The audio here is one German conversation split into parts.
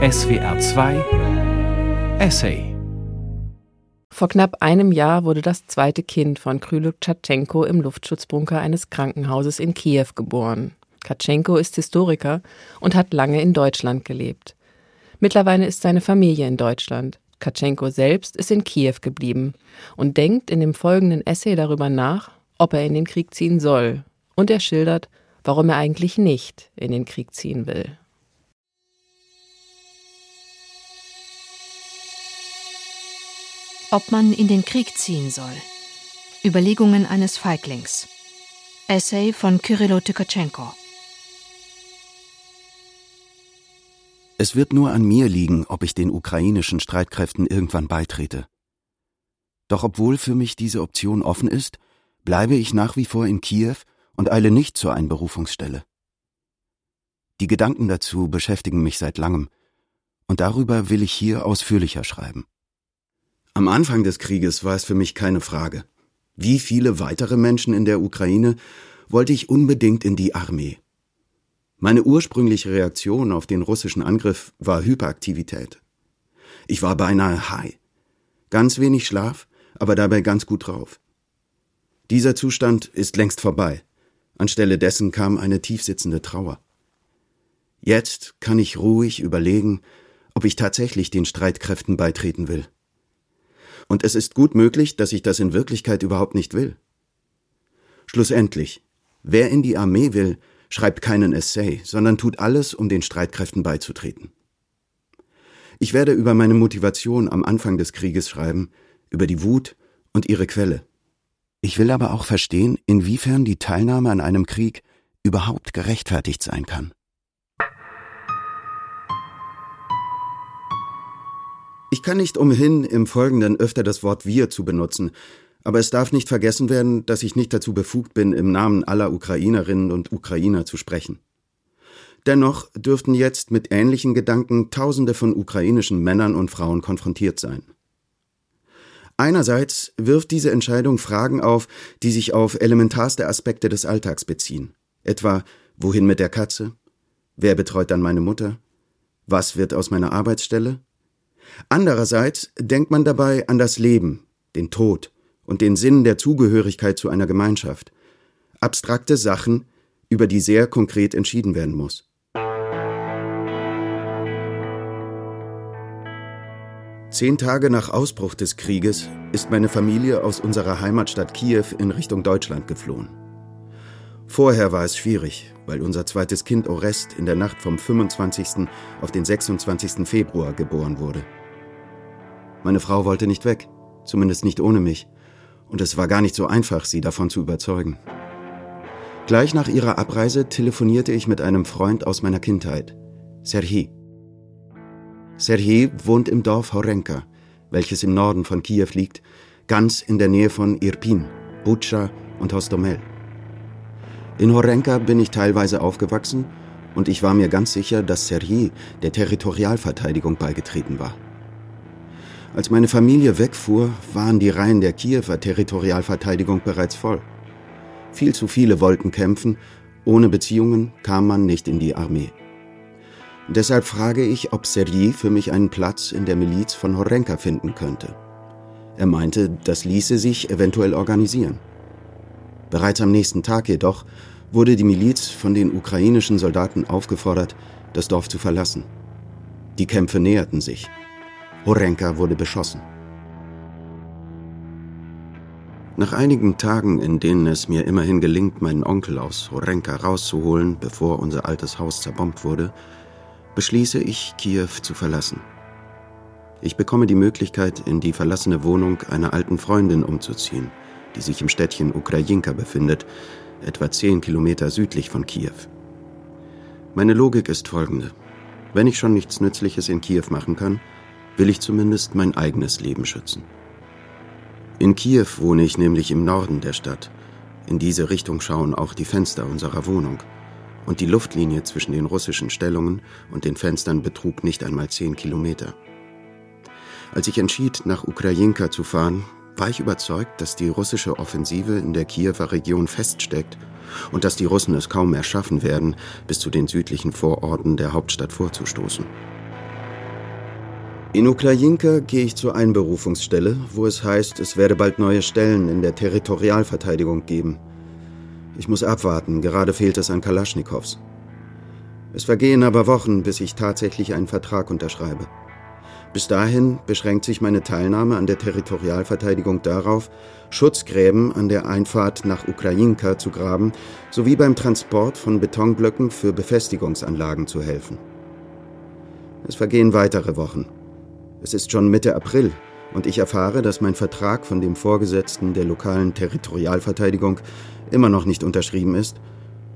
SWR 2 Essay Vor knapp einem Jahr wurde das zweite Kind von Krylyk Tschatschenko im Luftschutzbunker eines Krankenhauses in Kiew geboren. Katschenko ist Historiker und hat lange in Deutschland gelebt. Mittlerweile ist seine Familie in Deutschland. Katschenko selbst ist in Kiew geblieben und denkt in dem folgenden Essay darüber nach, ob er in den Krieg ziehen soll. Und er schildert, warum er eigentlich nicht in den Krieg ziehen will. Ob man in den Krieg ziehen soll. Überlegungen eines Feiglings. Essay von Kyrillo Tykatschenko. Es wird nur an mir liegen, ob ich den ukrainischen Streitkräften irgendwann beitrete. Doch obwohl für mich diese Option offen ist, bleibe ich nach wie vor in Kiew und eile nicht zur Einberufungsstelle. Die Gedanken dazu beschäftigen mich seit langem, und darüber will ich hier ausführlicher schreiben. Am Anfang des Krieges war es für mich keine Frage. Wie viele weitere Menschen in der Ukraine wollte ich unbedingt in die Armee. Meine ursprüngliche Reaktion auf den russischen Angriff war Hyperaktivität. Ich war beinahe high. Ganz wenig Schlaf, aber dabei ganz gut drauf. Dieser Zustand ist längst vorbei. Anstelle dessen kam eine tiefsitzende Trauer. Jetzt kann ich ruhig überlegen, ob ich tatsächlich den Streitkräften beitreten will. Und es ist gut möglich, dass ich das in Wirklichkeit überhaupt nicht will. Schlussendlich, wer in die Armee will, schreibt keinen Essay, sondern tut alles, um den Streitkräften beizutreten. Ich werde über meine Motivation am Anfang des Krieges schreiben, über die Wut und ihre Quelle. Ich will aber auch verstehen, inwiefern die Teilnahme an einem Krieg überhaupt gerechtfertigt sein kann. Ich kann nicht umhin, im Folgenden öfter das Wort wir zu benutzen, aber es darf nicht vergessen werden, dass ich nicht dazu befugt bin, im Namen aller Ukrainerinnen und Ukrainer zu sprechen. Dennoch dürften jetzt mit ähnlichen Gedanken Tausende von ukrainischen Männern und Frauen konfrontiert sein. Einerseits wirft diese Entscheidung Fragen auf, die sich auf elementarste Aspekte des Alltags beziehen. Etwa, wohin mit der Katze? Wer betreut dann meine Mutter? Was wird aus meiner Arbeitsstelle? Andererseits denkt man dabei an das Leben, den Tod, und den Sinn der Zugehörigkeit zu einer Gemeinschaft. Abstrakte Sachen, über die sehr konkret entschieden werden muss. Zehn Tage nach Ausbruch des Krieges ist meine Familie aus unserer Heimatstadt Kiew in Richtung Deutschland geflohen. Vorher war es schwierig, weil unser zweites Kind Orest in der Nacht vom 25. auf den 26. Februar geboren wurde. Meine Frau wollte nicht weg, zumindest nicht ohne mich, und es war gar nicht so einfach, sie davon zu überzeugen. Gleich nach ihrer Abreise telefonierte ich mit einem Freund aus meiner Kindheit, Serhii. Serhii wohnt im Dorf Horenka, welches im Norden von Kiew liegt, ganz in der Nähe von Irpin, Butscha und Hostomel. In Horenka bin ich teilweise aufgewachsen und ich war mir ganz sicher, dass Serhii der Territorialverteidigung beigetreten war. Als meine Familie wegfuhr, waren die Reihen der Kiewer Territorialverteidigung bereits voll. Viel zu viele wollten kämpfen, ohne Beziehungen kam man nicht in die Armee. Deshalb frage ich, ob Sergei für mich einen Platz in der Miliz von Horenka finden könnte. Er meinte, das ließe sich eventuell organisieren. Bereits am nächsten Tag jedoch wurde die Miliz von den ukrainischen Soldaten aufgefordert, das Dorf zu verlassen. Die Kämpfe näherten sich. Horenka wurde beschossen. Nach einigen Tagen, in denen es mir immerhin gelingt, meinen Onkel aus Horenka rauszuholen, bevor unser altes Haus zerbombt wurde, beschließe ich, Kiew zu verlassen. Ich bekomme die Möglichkeit, in die verlassene Wohnung einer alten Freundin umzuziehen, die sich im Städtchen Ukrajinka befindet, etwa zehn Kilometer südlich von Kiew. Meine Logik ist folgende. Wenn ich schon nichts Nützliches in Kiew machen kann, will ich zumindest mein eigenes Leben schützen. In Kiew wohne ich nämlich im Norden der Stadt. In diese Richtung schauen auch die Fenster unserer Wohnung. Und die Luftlinie zwischen den russischen Stellungen und den Fenstern betrug nicht einmal zehn Kilometer. Als ich entschied, nach Ukrajinka zu fahren, war ich überzeugt, dass die russische Offensive in der Kiewer Region feststeckt und dass die Russen es kaum mehr schaffen werden, bis zu den südlichen Vororten der Hauptstadt vorzustoßen. In Ukrajinka gehe ich zur Einberufungsstelle, wo es heißt, es werde bald neue Stellen in der Territorialverteidigung geben. Ich muss abwarten, gerade fehlt es an Kalaschnikows. Es vergehen aber Wochen, bis ich tatsächlich einen Vertrag unterschreibe. Bis dahin beschränkt sich meine Teilnahme an der Territorialverteidigung darauf, Schutzgräben an der Einfahrt nach Ukrajinka zu graben, sowie beim Transport von Betonblöcken für Befestigungsanlagen zu helfen. Es vergehen weitere Wochen. Es ist schon Mitte April und ich erfahre, dass mein Vertrag von dem Vorgesetzten der lokalen Territorialverteidigung immer noch nicht unterschrieben ist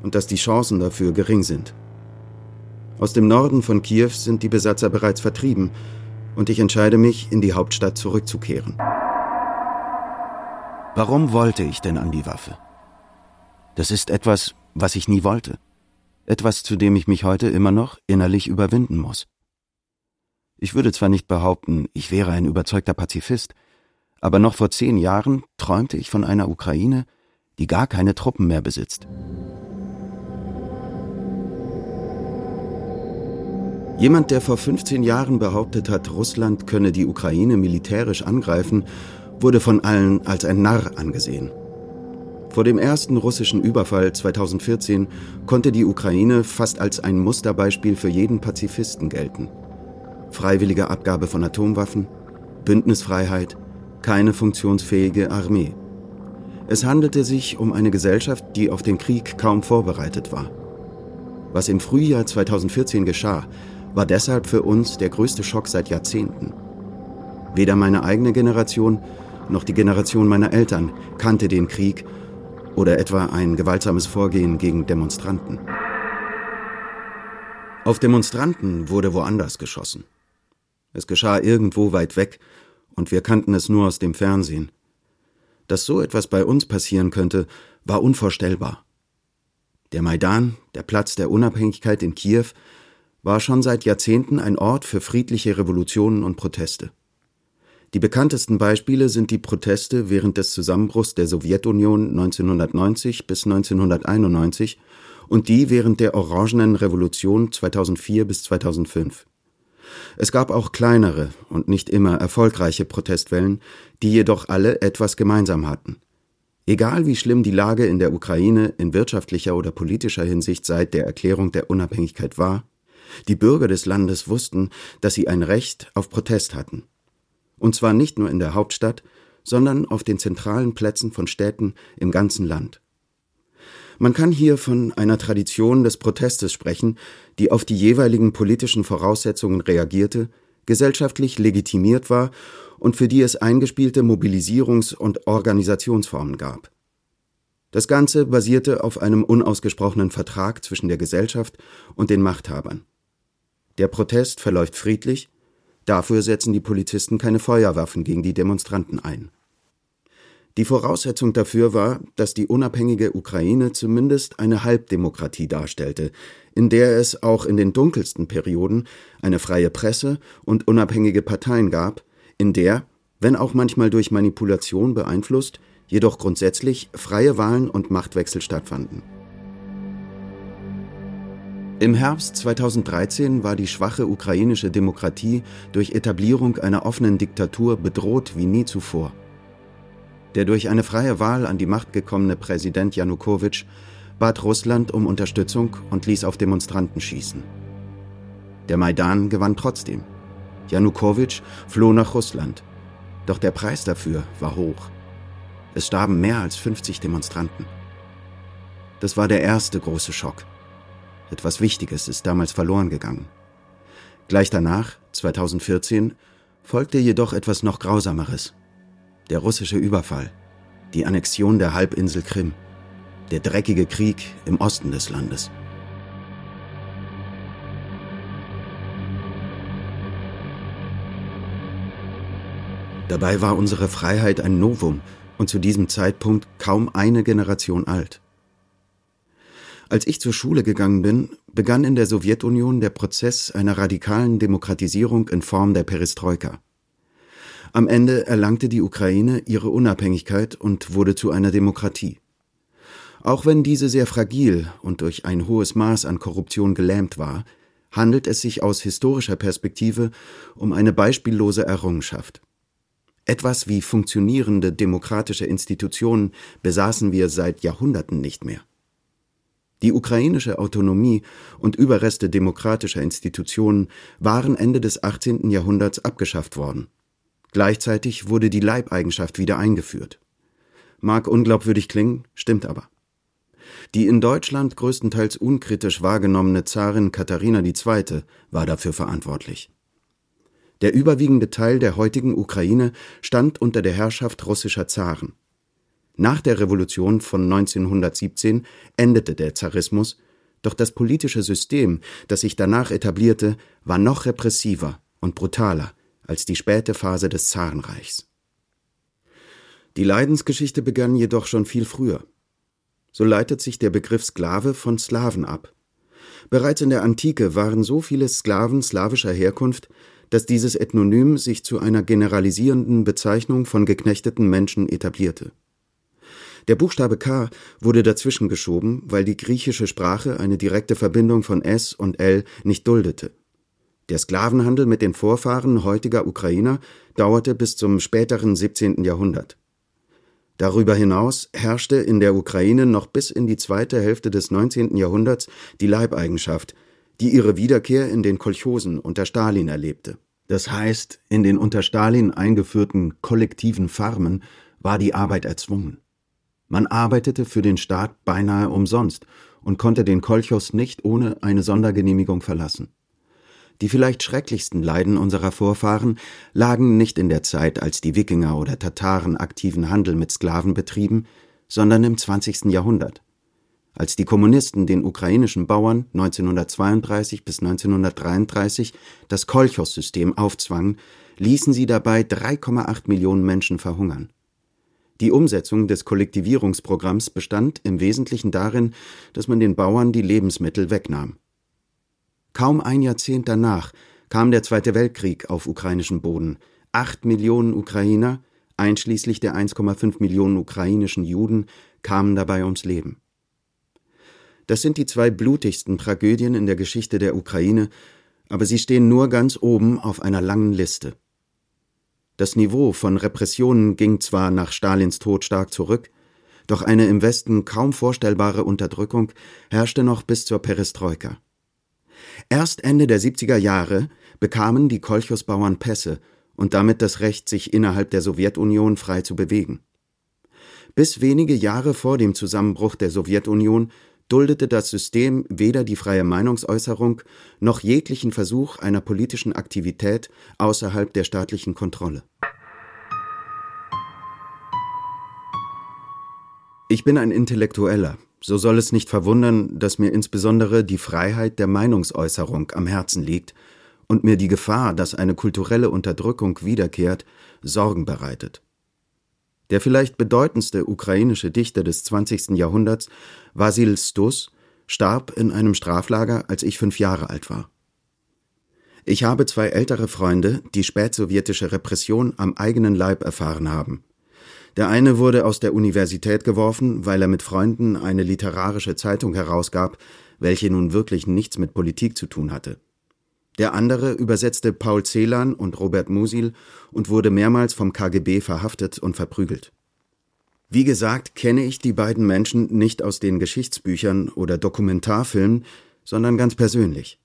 und dass die Chancen dafür gering sind. Aus dem Norden von Kiew sind die Besatzer bereits vertrieben und ich entscheide mich, in die Hauptstadt zurückzukehren. Warum wollte ich denn an die Waffe? Das ist etwas, was ich nie wollte. Etwas, zu dem ich mich heute immer noch innerlich überwinden muss. Ich würde zwar nicht behaupten, ich wäre ein überzeugter Pazifist, aber noch vor zehn Jahren träumte ich von einer Ukraine, die gar keine Truppen mehr besitzt. Jemand, der vor 15 Jahren behauptet hat, Russland könne die Ukraine militärisch angreifen, wurde von allen als ein Narr angesehen. Vor dem ersten russischen Überfall 2014 konnte die Ukraine fast als ein Musterbeispiel für jeden Pazifisten gelten. Freiwillige Abgabe von Atomwaffen, Bündnisfreiheit, keine funktionsfähige Armee. Es handelte sich um eine Gesellschaft, die auf den Krieg kaum vorbereitet war. Was im Frühjahr 2014 geschah, war deshalb für uns der größte Schock seit Jahrzehnten. Weder meine eigene Generation noch die Generation meiner Eltern kannte den Krieg oder etwa ein gewaltsames Vorgehen gegen Demonstranten. Auf Demonstranten wurde woanders geschossen. Es geschah irgendwo weit weg und wir kannten es nur aus dem Fernsehen. Dass so etwas bei uns passieren könnte, war unvorstellbar. Der Maidan, der Platz der Unabhängigkeit in Kiew, war schon seit Jahrzehnten ein Ort für friedliche Revolutionen und Proteste. Die bekanntesten Beispiele sind die Proteste während des Zusammenbruchs der Sowjetunion 1990 bis 1991 und die während der Orangenen Revolution 2004 bis 2005. Es gab auch kleinere und nicht immer erfolgreiche Protestwellen, die jedoch alle etwas gemeinsam hatten. Egal wie schlimm die Lage in der Ukraine in wirtschaftlicher oder politischer Hinsicht seit der Erklärung der Unabhängigkeit war, die Bürger des Landes wussten, dass sie ein Recht auf Protest hatten. Und zwar nicht nur in der Hauptstadt, sondern auf den zentralen Plätzen von Städten im ganzen Land. Man kann hier von einer Tradition des Protestes sprechen, die auf die jeweiligen politischen Voraussetzungen reagierte, gesellschaftlich legitimiert war und für die es eingespielte Mobilisierungs- und Organisationsformen gab. Das Ganze basierte auf einem unausgesprochenen Vertrag zwischen der Gesellschaft und den Machthabern. Der Protest verläuft friedlich, dafür setzen die Polizisten keine Feuerwaffen gegen die Demonstranten ein. Die Voraussetzung dafür war, dass die unabhängige Ukraine zumindest eine Halbdemokratie darstellte, in der es auch in den dunkelsten Perioden eine freie Presse und unabhängige Parteien gab, in der, wenn auch manchmal durch Manipulation beeinflusst, jedoch grundsätzlich freie Wahlen und Machtwechsel stattfanden. Im Herbst 2013 war die schwache ukrainische Demokratie durch Etablierung einer offenen Diktatur bedroht wie nie zuvor. Der durch eine freie Wahl an die Macht gekommene Präsident Janukowitsch bat Russland um Unterstützung und ließ auf Demonstranten schießen. Der Maidan gewann trotzdem. Janukowitsch floh nach Russland. Doch der Preis dafür war hoch. Es starben mehr als 50 Demonstranten. Das war der erste große Schock. Etwas Wichtiges ist damals verloren gegangen. Gleich danach, 2014, folgte jedoch etwas noch Grausameres. Der russische Überfall, die Annexion der Halbinsel Krim, der dreckige Krieg im Osten des Landes. Dabei war unsere Freiheit ein Novum und zu diesem Zeitpunkt kaum eine Generation alt. Als ich zur Schule gegangen bin, begann in der Sowjetunion der Prozess einer radikalen Demokratisierung in Form der Perestroika. Am Ende erlangte die Ukraine ihre Unabhängigkeit und wurde zu einer Demokratie. Auch wenn diese sehr fragil und durch ein hohes Maß an Korruption gelähmt war, handelt es sich aus historischer Perspektive um eine beispiellose Errungenschaft. Etwas wie funktionierende demokratische Institutionen besaßen wir seit Jahrhunderten nicht mehr. Die ukrainische Autonomie und Überreste demokratischer Institutionen waren Ende des 18. Jahrhunderts abgeschafft worden. Gleichzeitig wurde die Leibeigenschaft wieder eingeführt. Mag unglaubwürdig klingen, stimmt aber. Die in Deutschland größtenteils unkritisch wahrgenommene Zarin Katharina II. war dafür verantwortlich. Der überwiegende Teil der heutigen Ukraine stand unter der Herrschaft russischer Zaren. Nach der Revolution von 1917 endete der Zarismus, doch das politische System, das sich danach etablierte, war noch repressiver und brutaler als die späte Phase des Zarenreichs. Die Leidensgeschichte begann jedoch schon viel früher. So leitet sich der Begriff Sklave von Slaven ab. Bereits in der Antike waren so viele Sklaven slawischer Herkunft, dass dieses Ethnonym sich zu einer generalisierenden Bezeichnung von geknechteten Menschen etablierte. Der Buchstabe K wurde dazwischen geschoben, weil die griechische Sprache eine direkte Verbindung von S und L nicht duldete. Der Sklavenhandel mit den Vorfahren heutiger Ukrainer dauerte bis zum späteren 17. Jahrhundert. Darüber hinaus herrschte in der Ukraine noch bis in die zweite Hälfte des 19. Jahrhunderts die Leibeigenschaft, die ihre Wiederkehr in den Kolchosen unter Stalin erlebte. Das heißt, in den unter Stalin eingeführten kollektiven Farmen war die Arbeit erzwungen. Man arbeitete für den Staat beinahe umsonst und konnte den Kolchos nicht ohne eine Sondergenehmigung verlassen. Die vielleicht schrecklichsten Leiden unserer Vorfahren lagen nicht in der Zeit, als die Wikinger oder Tataren aktiven Handel mit Sklaven betrieben, sondern im 20. Jahrhundert. Als die Kommunisten den ukrainischen Bauern 1932 bis 1933 das Kolchos-System aufzwangen, ließen sie dabei 3,8 Millionen Menschen verhungern. Die Umsetzung des Kollektivierungsprogramms bestand im Wesentlichen darin, dass man den Bauern die Lebensmittel wegnahm. Kaum ein Jahrzehnt danach kam der Zweite Weltkrieg auf ukrainischem Boden. Acht Millionen Ukrainer, einschließlich der 1,5 Millionen ukrainischen Juden, kamen dabei ums Leben. Das sind die zwei blutigsten Tragödien in der Geschichte der Ukraine, aber sie stehen nur ganz oben auf einer langen Liste. Das Niveau von Repressionen ging zwar nach Stalins Tod stark zurück, doch eine im Westen kaum vorstellbare Unterdrückung herrschte noch bis zur Perestroika. Erst Ende der 70er Jahre bekamen die Kolchosbauern Pässe und damit das Recht, sich innerhalb der Sowjetunion frei zu bewegen. Bis wenige Jahre vor dem Zusammenbruch der Sowjetunion duldete das System weder die freie Meinungsäußerung noch jeglichen Versuch einer politischen Aktivität außerhalb der staatlichen Kontrolle. Ich bin ein Intellektueller, so soll es nicht verwundern, dass mir insbesondere die Freiheit der Meinungsäußerung am Herzen liegt und mir die Gefahr, dass eine kulturelle Unterdrückung wiederkehrt, Sorgen bereitet. Der vielleicht bedeutendste ukrainische Dichter des 20. Jahrhunderts, Vasil Stus, starb in einem Straflager, als ich fünf Jahre alt war. Ich habe zwei ältere Freunde, die spätsowjetische Repression am eigenen Leib erfahren haben. Der eine wurde aus der Universität geworfen, weil er mit Freunden eine literarische Zeitung herausgab, welche nun wirklich nichts mit Politik zu tun hatte. Der andere übersetzte Paul Celan und Robert Musil und wurde mehrmals vom KGB verhaftet und verprügelt. Wie gesagt, kenne ich die beiden Menschen nicht aus den Geschichtsbüchern oder Dokumentarfilmen, sondern ganz persönlich.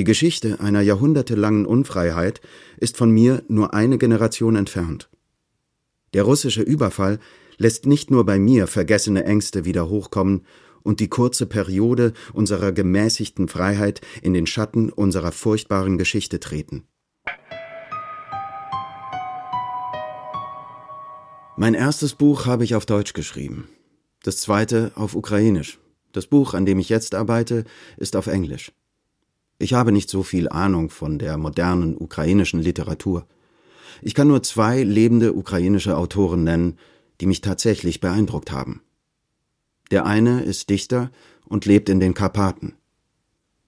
Die Geschichte einer jahrhundertelangen Unfreiheit ist von mir nur eine Generation entfernt. Der russische Überfall lässt nicht nur bei mir vergessene Ängste wieder hochkommen und die kurze Periode unserer gemäßigten Freiheit in den Schatten unserer furchtbaren Geschichte treten. Mein erstes Buch habe ich auf Deutsch geschrieben, das zweite auf Ukrainisch. Das Buch, an dem ich jetzt arbeite, ist auf Englisch. Ich habe nicht so viel Ahnung von der modernen ukrainischen Literatur. Ich kann nur zwei lebende ukrainische Autoren nennen, die mich tatsächlich beeindruckt haben. Der eine ist Dichter und lebt in den Karpaten.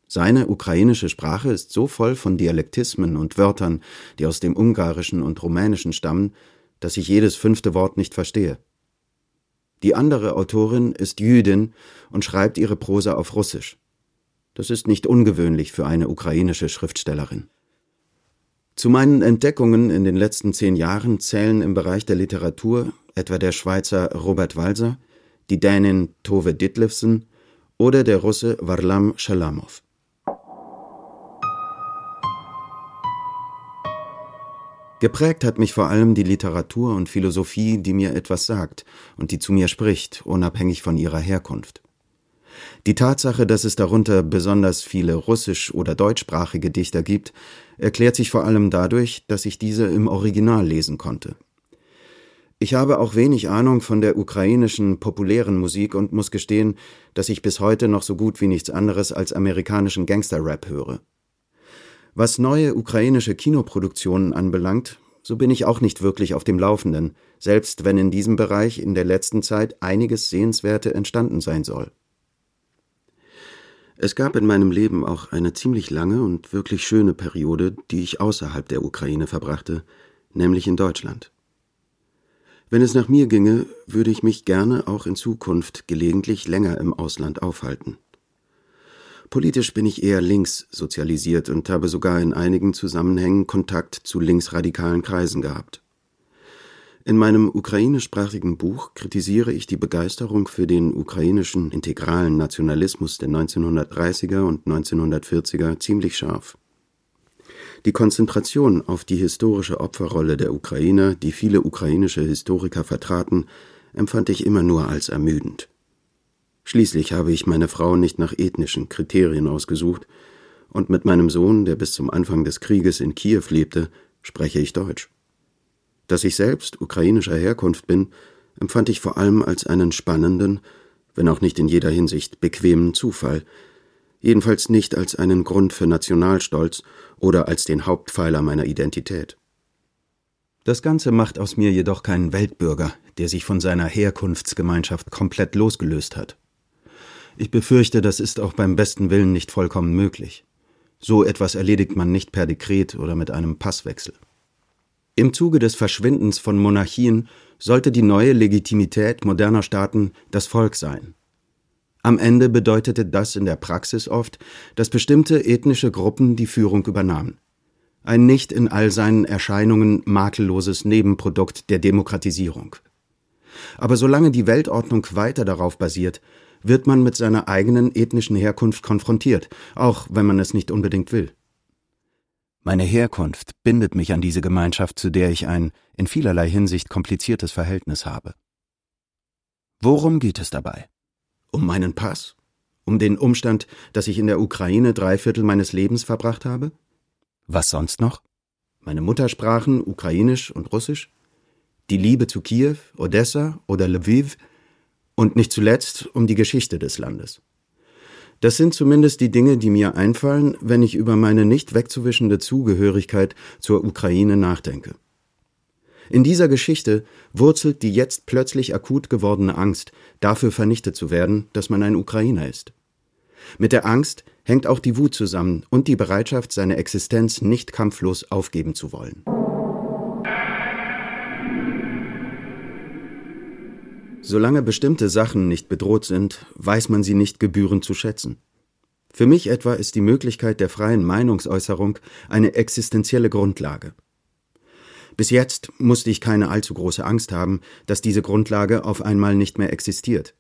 Seine ukrainische Sprache ist so voll von Dialektismen und Wörtern, die aus dem Ungarischen und Rumänischen stammen, dass ich jedes fünfte Wort nicht verstehe. Die andere Autorin ist Jüdin und schreibt ihre Prosa auf Russisch. Das ist nicht ungewöhnlich für eine ukrainische Schriftstellerin. Zu meinen Entdeckungen in den letzten zehn Jahren zählen im Bereich der Literatur etwa der Schweizer Robert Walser, die Dänin Tove Ditlevsen oder der Russe Warlam Schalamow. Geprägt hat mich vor allem die Literatur und Philosophie, die mir etwas sagt und die zu mir spricht, unabhängig von ihrer Herkunft. Die Tatsache, dass es darunter besonders viele russisch- oder deutschsprachige Dichter gibt, erklärt sich vor allem dadurch, dass ich diese im Original lesen konnte. Ich habe auch wenig Ahnung von der ukrainischen populären Musik und muss gestehen, dass ich bis heute noch so gut wie nichts anderes als amerikanischen Gangster-Rap höre. Was neue ukrainische Kinoproduktionen anbelangt, so bin ich auch nicht wirklich auf dem Laufenden, selbst wenn in diesem Bereich in der letzten Zeit einiges Sehenswerte entstanden sein soll. Es gab in meinem Leben auch eine ziemlich lange und wirklich schöne Periode, die ich außerhalb der Ukraine verbrachte, nämlich in Deutschland. Wenn es nach mir ginge, würde ich mich gerne auch in Zukunft gelegentlich länger im Ausland aufhalten. Politisch bin ich eher links sozialisiert und habe sogar in einigen Zusammenhängen Kontakt zu linksradikalen Kreisen gehabt. In meinem ukrainischsprachigen Buch kritisiere ich die Begeisterung für den ukrainischen integralen Nationalismus der 1930er und 1940er ziemlich scharf. Die Konzentration auf die historische Opferrolle der Ukrainer, die viele ukrainische Historiker vertraten, empfand ich immer nur als ermüdend. Schließlich habe ich meine Frau nicht nach ethnischen Kriterien ausgesucht, und mit meinem Sohn, der bis zum Anfang des Krieges in Kiew lebte, spreche ich Deutsch. Dass ich selbst ukrainischer Herkunft bin, empfand ich vor allem als einen spannenden, wenn auch nicht in jeder Hinsicht bequemen Zufall, jedenfalls nicht als einen Grund für Nationalstolz oder als den Hauptpfeiler meiner Identität. Das Ganze macht aus mir jedoch keinen Weltbürger, der sich von seiner Herkunftsgemeinschaft komplett losgelöst hat. Ich befürchte, das ist auch beim besten Willen nicht vollkommen möglich. So etwas erledigt man nicht per Dekret oder mit einem Passwechsel. Im Zuge des Verschwindens von Monarchien sollte die neue Legitimität moderner Staaten das Volk sein. Am Ende bedeutete das in der Praxis oft, dass bestimmte ethnische Gruppen die Führung übernahmen. Ein nicht in all seinen Erscheinungen makelloses Nebenprodukt der Demokratisierung. Aber solange die Weltordnung weiter darauf basiert, wird man mit seiner eigenen ethnischen Herkunft konfrontiert, auch wenn man es nicht unbedingt will. Meine Herkunft bindet mich an diese Gemeinschaft, zu der ich ein in vielerlei Hinsicht kompliziertes Verhältnis habe. Worum geht es dabei? Um meinen Pass? Um den Umstand, dass ich in der Ukraine drei Viertel meines Lebens verbracht habe? Was sonst noch? Meine Muttersprachen Ukrainisch und Russisch? Die Liebe zu Kiew, Odessa oder Lviv und nicht zuletzt um die Geschichte des Landes. Das sind zumindest die Dinge, die mir einfallen, wenn ich über meine nicht wegzuwischende Zugehörigkeit zur Ukraine nachdenke. In dieser Geschichte wurzelt die jetzt plötzlich akut gewordene Angst, dafür vernichtet zu werden, dass man ein Ukrainer ist. Mit der Angst hängt auch die Wut zusammen und die Bereitschaft, seine Existenz nicht kampflos aufgeben zu wollen. Solange bestimmte Sachen nicht bedroht sind, weiß man sie nicht gebührend zu schätzen. Für mich etwa ist die Möglichkeit der freien Meinungsäußerung eine existenzielle Grundlage. Bis jetzt musste ich keine allzu große Angst haben, dass diese Grundlage auf einmal nicht mehr existiert.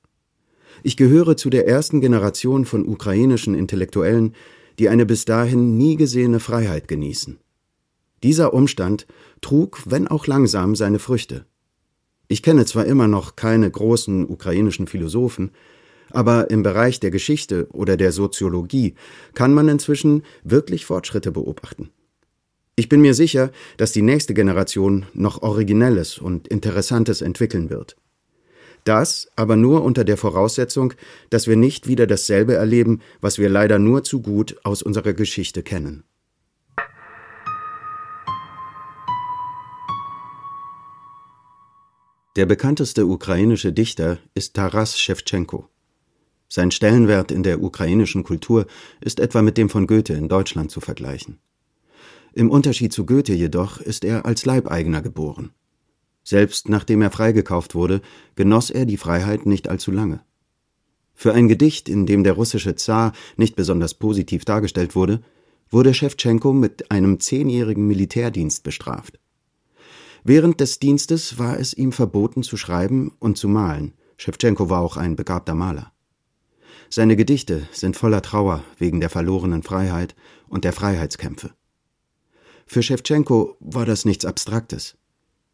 Ich gehöre zu der ersten Generation von ukrainischen Intellektuellen, die eine bis dahin nie gesehene Freiheit genießen. Dieser Umstand trug, wenn auch langsam, seine Früchte. Ich kenne zwar immer noch keine großen ukrainischen Philosophen, aber im Bereich der Geschichte oder der Soziologie kann man inzwischen wirklich Fortschritte beobachten. Ich bin mir sicher, dass die nächste Generation noch Originelles und Interessantes entwickeln wird. Das aber nur unter der Voraussetzung, dass wir nicht wieder dasselbe erleben, was wir leider nur zu gut aus unserer Geschichte kennen. Der bekannteste ukrainische Dichter ist Taras Schewtschenko. Sein Stellenwert in der ukrainischen Kultur ist etwa mit dem von Goethe in Deutschland zu vergleichen. Im Unterschied zu Goethe jedoch ist er als Leibeigener geboren. Selbst nachdem er freigekauft wurde, genoss er die Freiheit nicht allzu lange. Für ein Gedicht, in dem der russische Zar nicht besonders positiv dargestellt wurde, wurde Schewtschenko mit einem zehnjährigen Militärdienst bestraft. Während des Dienstes war es ihm verboten zu schreiben und zu malen. Schewtschenko war auch ein begabter Maler. Seine Gedichte sind voller Trauer wegen der verlorenen Freiheit und der Freiheitskämpfe. Für Schewtschenko war das nichts Abstraktes.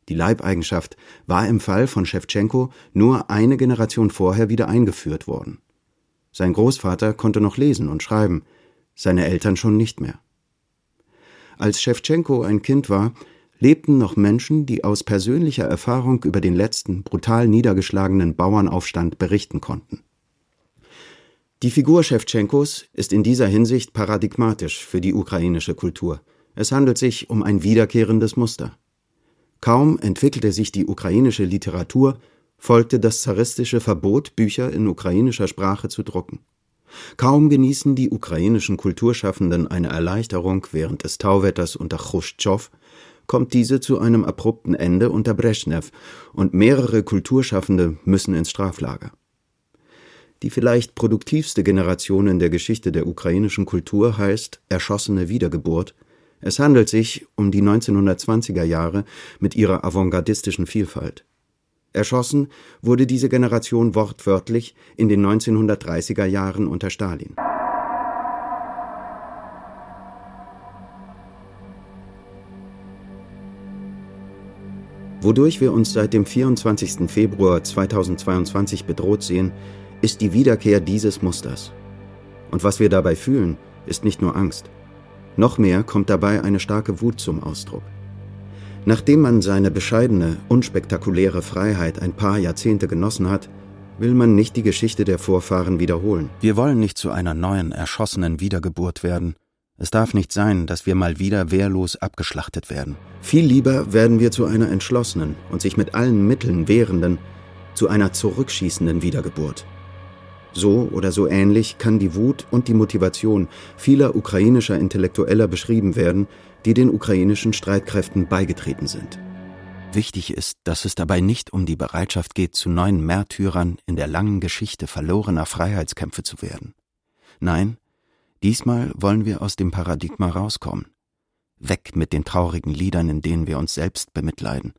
Die Leibeigenschaft war im Fall von Schewtschenko nur eine Generation vorher wieder eingeführt worden. Sein Großvater konnte noch lesen und schreiben, seine Eltern schon nicht mehr. Als Schewtschenko ein Kind war, lebten noch Menschen, die aus persönlicher Erfahrung über den letzten brutal niedergeschlagenen Bauernaufstand berichten konnten. Die Figur Schewtschenkos ist in dieser Hinsicht paradigmatisch für die ukrainische Kultur. Es handelt sich um ein wiederkehrendes Muster. Kaum entwickelte sich die ukrainische Literatur, folgte das zaristische Verbot, Bücher in ukrainischer Sprache zu drucken. Kaum genießen die ukrainischen Kulturschaffenden eine Erleichterung während des Tauwetters unter Chruschtschow, kommt diese zu einem abrupten Ende unter Brezhnev und mehrere Kulturschaffende müssen ins Straflager. Die vielleicht produktivste Generation in der Geschichte der ukrainischen Kultur heißt erschossene Wiedergeburt. Es handelt sich um die 1920er Jahre mit ihrer avantgardistischen Vielfalt. Erschossen wurde diese Generation wortwörtlich in den 1930er Jahren unter Stalin. Wodurch wir uns seit dem 24. Februar 2022 bedroht sehen, ist die Wiederkehr dieses Musters. Und was wir dabei fühlen, ist nicht nur Angst. Noch mehr kommt dabei eine starke Wut zum Ausdruck. Nachdem man seine bescheidene, unspektakuläre Freiheit ein paar Jahrzehnte genossen hat, will man nicht die Geschichte der Vorfahren wiederholen. Wir wollen nicht zu einer neuen, erschossenen Wiedergeburt werden. Es darf nicht sein, dass wir mal wieder wehrlos abgeschlachtet werden. Viel lieber werden wir zu einer entschlossenen und sich mit allen Mitteln wehrenden, zu einer zurückschießenden Wiedergeburt. So oder so ähnlich kann die Wut und die Motivation vieler ukrainischer Intellektueller beschrieben werden, die den ukrainischen Streitkräften beigetreten sind. Wichtig ist, dass es dabei nicht um die Bereitschaft geht, zu neuen Märtyrern in der langen Geschichte verlorener Freiheitskämpfe zu werden. Nein, diesmal wollen wir aus dem Paradigma rauskommen. Weg mit den traurigen Liedern, in denen wir uns selbst bemitleiden.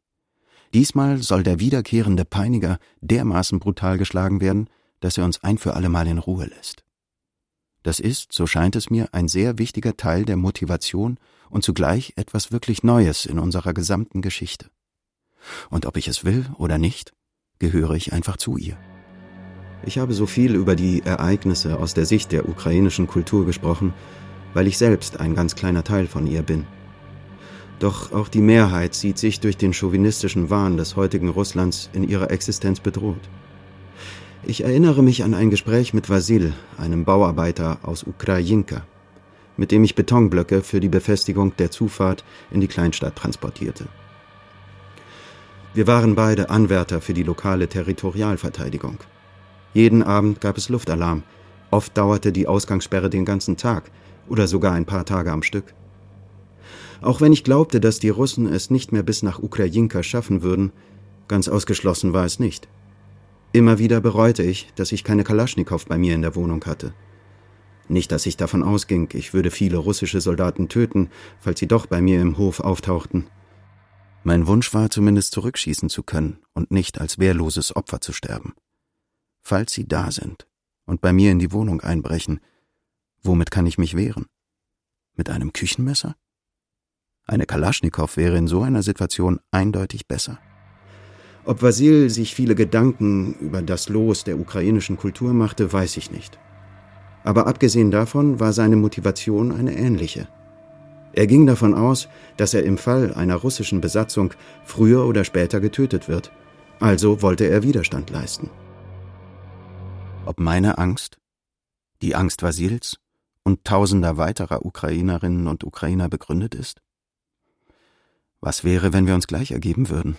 Diesmal soll der wiederkehrende Peiniger dermaßen brutal geschlagen werden, dass er uns ein für allemal in Ruhe lässt. Das ist, so scheint es mir, ein sehr wichtiger Teil der Motivation und zugleich etwas wirklich Neues in unserer gesamten Geschichte. Und ob ich es will oder nicht, gehöre ich einfach zu ihr. Ich habe so viel über die Ereignisse aus der Sicht der ukrainischen Kultur gesprochen, weil ich selbst ein ganz kleiner Teil von ihr bin. Doch auch die Mehrheit sieht sich durch den chauvinistischen Wahn des heutigen Russlands in ihrer Existenz bedroht. Ich erinnere mich an ein Gespräch mit Vasil, einem Bauarbeiter aus Ukrajinka, mit dem ich Betonblöcke für die Befestigung der Zufahrt in die Kleinstadt transportierte. Wir waren beide Anwärter für die lokale Territorialverteidigung. Jeden Abend gab es Luftalarm. Oft dauerte die Ausgangssperre den ganzen Tag oder sogar ein paar Tage am Stück. Auch wenn ich glaubte, dass die Russen es nicht mehr bis nach Ukrajinka schaffen würden, ganz ausgeschlossen war es nicht. Immer wieder bereute ich, dass ich keine Kalaschnikow bei mir in der Wohnung hatte. Nicht, dass ich davon ausging, ich würde viele russische Soldaten töten, falls sie doch bei mir im Hof auftauchten. Mein Wunsch war zumindest zurückschießen zu können und nicht als wehrloses Opfer zu sterben. Falls sie da sind und bei mir in die Wohnung einbrechen, womit kann ich mich wehren? Mit einem Küchenmesser? Eine Kalaschnikow wäre in so einer Situation eindeutig besser. Ob Vasil sich viele Gedanken über das Los der ukrainischen Kultur machte, weiß ich nicht. Aber abgesehen davon war seine Motivation eine ähnliche. Er ging davon aus, dass er im Fall einer russischen Besatzung früher oder später getötet wird. Also wollte er Widerstand leisten. Ob meine Angst, die Angst Vasils und tausender weiterer Ukrainerinnen und Ukrainer begründet ist? Was wäre, wenn wir uns gleich ergeben würden?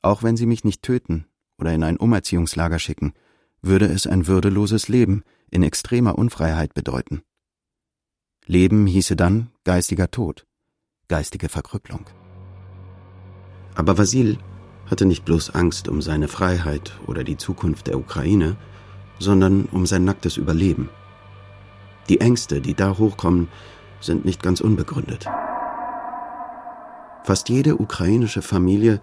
Auch wenn sie mich nicht töten oder in ein Umerziehungslager schicken, würde es ein würdeloses Leben in extremer Unfreiheit bedeuten. Leben hieße dann geistiger Tod, geistige Verkrüpplung. Aber Vasil hatte nicht bloß Angst um seine Freiheit oder die Zukunft der Ukraine, sondern um sein nacktes Überleben. Die Ängste, die da hochkommen, sind nicht ganz unbegründet. Fast jede ukrainische Familie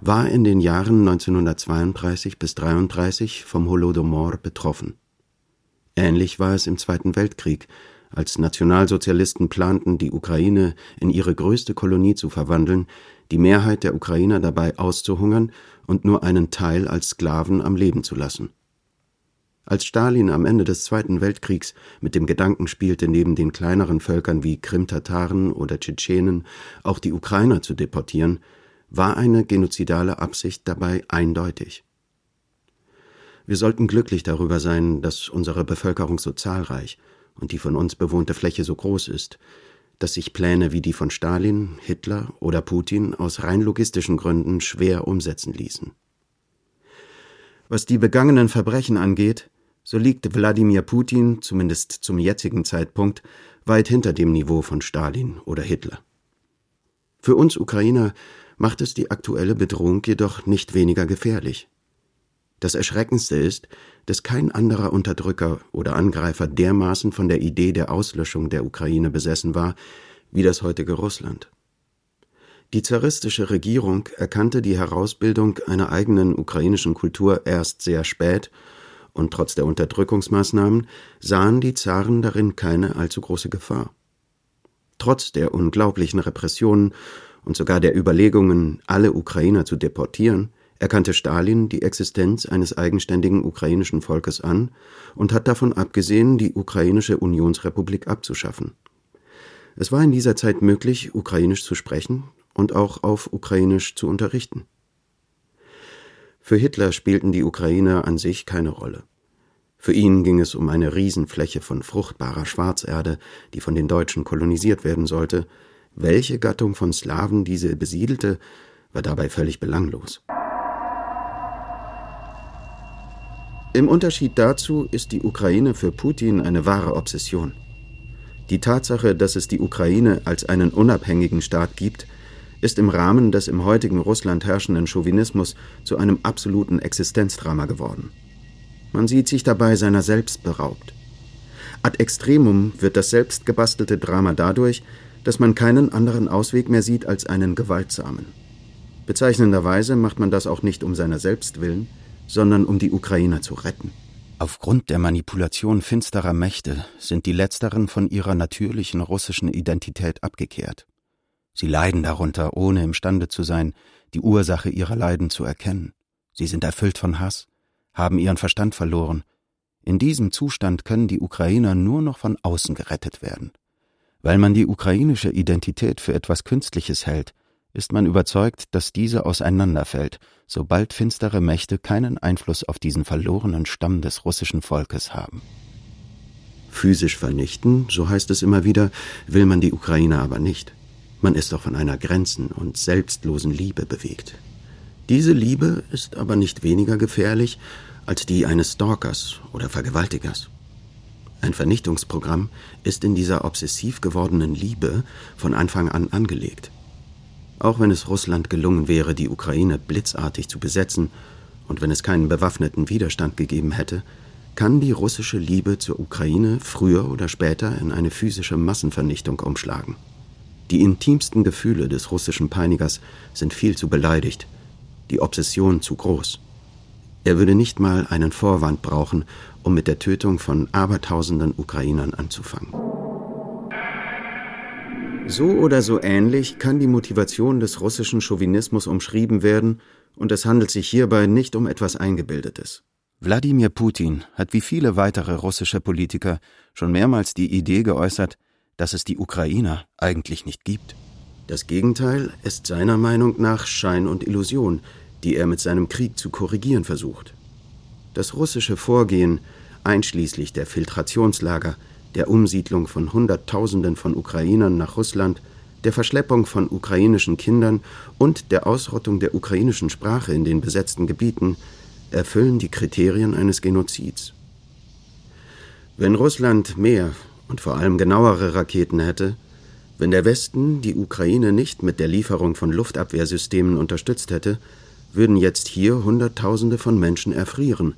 war in den Jahren 1932 bis 1933 vom Holodomor betroffen. Ähnlich war es im Zweiten Weltkrieg, als Nationalsozialisten planten, die Ukraine in ihre größte Kolonie zu verwandeln, die Mehrheit der Ukrainer dabei auszuhungern und nur einen Teil als Sklaven am Leben zu lassen. Als Stalin am Ende des Zweiten Weltkriegs mit dem Gedanken spielte, neben den kleineren Völkern wie Krimtataren oder Tschetschenen auch die Ukrainer zu deportieren, war eine genozidale Absicht dabei eindeutig. Wir sollten glücklich darüber sein, dass unsere Bevölkerung so zahlreich und die von uns bewohnte Fläche so groß ist, dass sich Pläne wie die von Stalin, Hitler oder Putin aus rein logistischen Gründen schwer umsetzen ließen. Was die begangenen Verbrechen angeht, so liegt Wladimir Putin, zumindest zum jetzigen Zeitpunkt, weit hinter dem Niveau von Stalin oder Hitler. Für uns Ukrainer macht es die aktuelle Bedrohung jedoch nicht weniger gefährlich. Das Erschreckendste ist, dass kein anderer Unterdrücker oder Angreifer dermaßen von der Idee der Auslöschung der Ukraine besessen war wie das heutige Russland. Die zaristische Regierung erkannte die Herausbildung einer eigenen ukrainischen Kultur erst sehr spät und trotz der Unterdrückungsmaßnahmen sahen die Zaren darin keine allzu große Gefahr. Trotz der unglaublichen Repressionen und sogar der Überlegungen, alle Ukrainer zu deportieren, erkannte Stalin die Existenz eines eigenständigen ukrainischen Volkes an und hat davon abgesehen, die ukrainische Unionsrepublik abzuschaffen. Es war in dieser Zeit möglich, ukrainisch zu sprechen und auch auf ukrainisch zu unterrichten. Für Hitler spielten die Ukrainer an sich keine Rolle. Für ihn ging es um eine Riesenfläche von fruchtbarer Schwarzerde, die von den Deutschen kolonisiert werden sollte. Welche Gattung von Slawen diese besiedelte, war dabei völlig belanglos. Im Unterschied dazu ist die Ukraine für Putin eine wahre Obsession. Die Tatsache, dass es die Ukraine als einen unabhängigen Staat gibt, ist im Rahmen des im heutigen Russland herrschenden Chauvinismus zu einem absoluten Existenzdrama geworden. Man sieht sich dabei seiner selbst beraubt. Ad extremum wird das selbstgebastelte Drama dadurch, dass man keinen anderen Ausweg mehr sieht als einen gewaltsamen. Bezeichnenderweise macht man das auch nicht um seiner selbst willen, sondern um die Ukrainer zu retten. Aufgrund der Manipulation finsterer Mächte sind die letzteren von ihrer natürlichen russischen Identität abgekehrt. Sie leiden darunter, ohne imstande zu sein, die Ursache ihrer Leiden zu erkennen. Sie sind erfüllt von Hass, haben ihren Verstand verloren. In diesem Zustand können die Ukrainer nur noch von außen gerettet werden. Weil man die ukrainische Identität für etwas Künstliches hält, ist man überzeugt, dass diese auseinanderfällt, sobald finstere Mächte keinen Einfluss auf diesen verlorenen Stamm des russischen Volkes haben. Physisch vernichten, so heißt es immer wieder, will man die Ukrainer aber nicht. Man ist doch von einer grenzen- und selbstlosen Liebe bewegt. Diese Liebe ist aber nicht weniger gefährlich als die eines Stalkers oder Vergewaltigers. Ein Vernichtungsprogramm ist in dieser obsessiv gewordenen Liebe von Anfang an angelegt. Auch wenn es Russland gelungen wäre, die Ukraine blitzartig zu besetzen, und wenn es keinen bewaffneten Widerstand gegeben hätte, kann die russische Liebe zur Ukraine früher oder später in eine physische Massenvernichtung umschlagen. Die intimsten Gefühle des russischen Peinigers sind viel zu beleidigt, die Obsession zu groß. Er würde nicht mal einen Vorwand brauchen, um mit der Tötung von abertausenden Ukrainern anzufangen. So oder so ähnlich kann die Motivation des russischen Chauvinismus umschrieben werden, und es handelt sich hierbei nicht um etwas Eingebildetes. Wladimir Putin hat wie viele weitere russische Politiker schon mehrmals die Idee geäußert, dass es die Ukrainer eigentlich nicht gibt. Das Gegenteil ist seiner Meinung nach Schein und Illusion, die er mit seinem Krieg zu korrigieren versucht. Das russische Vorgehen, einschließlich der Filtrationslager, der Umsiedlung von Hunderttausenden von Ukrainern nach Russland, der Verschleppung von ukrainischen Kindern und der Ausrottung der ukrainischen Sprache in den besetzten Gebieten, erfüllen die Kriterien eines Genozids. Wenn Russland mehr und vor allem genauere Raketen hätte, wenn der Westen die Ukraine nicht mit der Lieferung von Luftabwehrsystemen unterstützt hätte, würden jetzt hier Hunderttausende von Menschen erfrieren,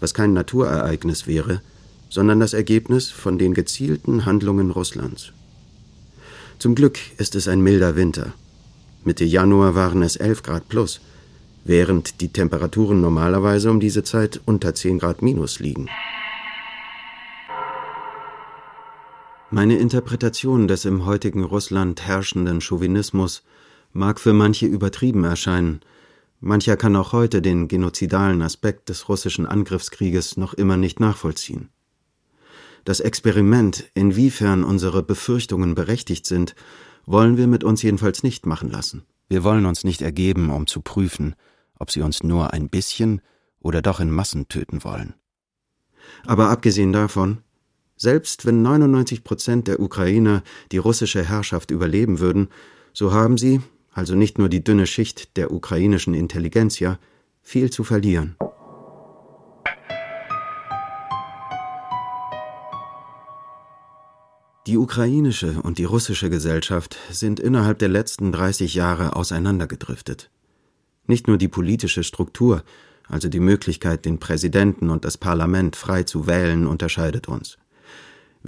was kein Naturereignis wäre, sondern das Ergebnis von den gezielten Handlungen Russlands. Zum Glück ist es ein milder Winter. Mitte Januar waren es 11 Grad plus, während die Temperaturen normalerweise um diese Zeit unter 10 Grad minus liegen. Meine Interpretation des im heutigen Russland herrschenden Chauvinismus mag für manche übertrieben erscheinen, mancher kann auch heute den genozidalen Aspekt des russischen Angriffskrieges noch immer nicht nachvollziehen. Das Experiment, inwiefern unsere Befürchtungen berechtigt sind, wollen wir mit uns jedenfalls nicht machen lassen. Wir wollen uns nicht ergeben, um zu prüfen, ob sie uns nur ein bisschen oder doch in Massen töten wollen. Aber abgesehen davon, selbst wenn 99 Prozent der Ukrainer die russische Herrschaft überleben würden, so haben sie, also nicht nur die dünne Schicht der ukrainischen Intelligenzia, viel zu verlieren. Die ukrainische und die russische Gesellschaft sind innerhalb der letzten 30 Jahre auseinandergedriftet. Nicht nur die politische Struktur, also die Möglichkeit, den Präsidenten und das Parlament frei zu wählen, unterscheidet uns.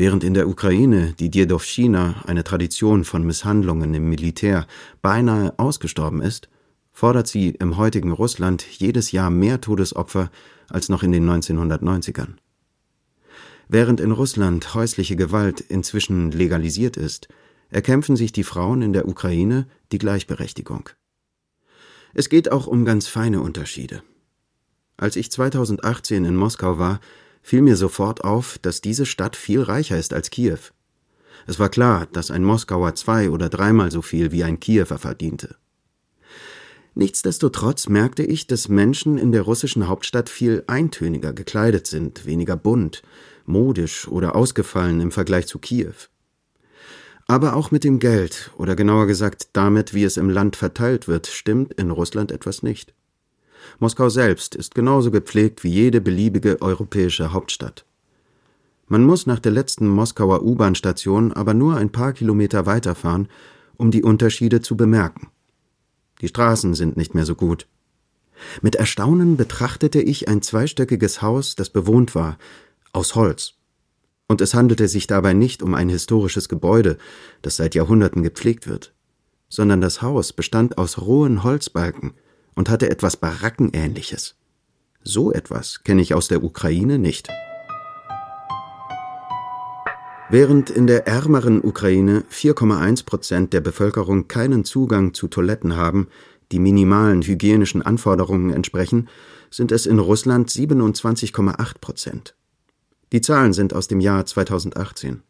Während in der Ukraine die Diedowschina, eine Tradition von Misshandlungen im Militär, beinahe ausgestorben ist, fordert sie im heutigen Russland jedes Jahr mehr Todesopfer als noch in den 1990ern. Während in Russland häusliche Gewalt inzwischen legalisiert ist, erkämpfen sich die Frauen in der Ukraine die Gleichberechtigung. Es geht auch um ganz feine Unterschiede. Als ich 2018 in Moskau war, fiel mir sofort auf, dass diese Stadt viel reicher ist als Kiew. Es war klar, dass ein Moskauer zwei oder dreimal so viel wie ein Kiewer verdiente. Nichtsdestotrotz merkte ich, dass Menschen in der russischen Hauptstadt viel eintöniger gekleidet sind, weniger bunt, modisch oder ausgefallen im Vergleich zu Kiew. Aber auch mit dem Geld, oder genauer gesagt damit, wie es im Land verteilt wird, stimmt in Russland etwas nicht. Moskau selbst ist genauso gepflegt wie jede beliebige europäische Hauptstadt. Man muss nach der letzten Moskauer U-Bahn-Station aber nur ein paar Kilometer weiterfahren, um die Unterschiede zu bemerken. Die Straßen sind nicht mehr so gut. Mit Erstaunen betrachtete ich ein zweistöckiges Haus, das bewohnt war, aus Holz. Und es handelte sich dabei nicht um ein historisches Gebäude, das seit Jahrhunderten gepflegt wird, sondern das Haus bestand aus rohen Holzbalken, und hatte etwas Barackenähnliches. So etwas kenne ich aus der Ukraine nicht. Während in der ärmeren Ukraine 4,1 Prozent der Bevölkerung keinen Zugang zu Toiletten haben, die minimalen hygienischen Anforderungen entsprechen, sind es in Russland 27,8 Prozent. Die Zahlen sind aus dem Jahr 2018.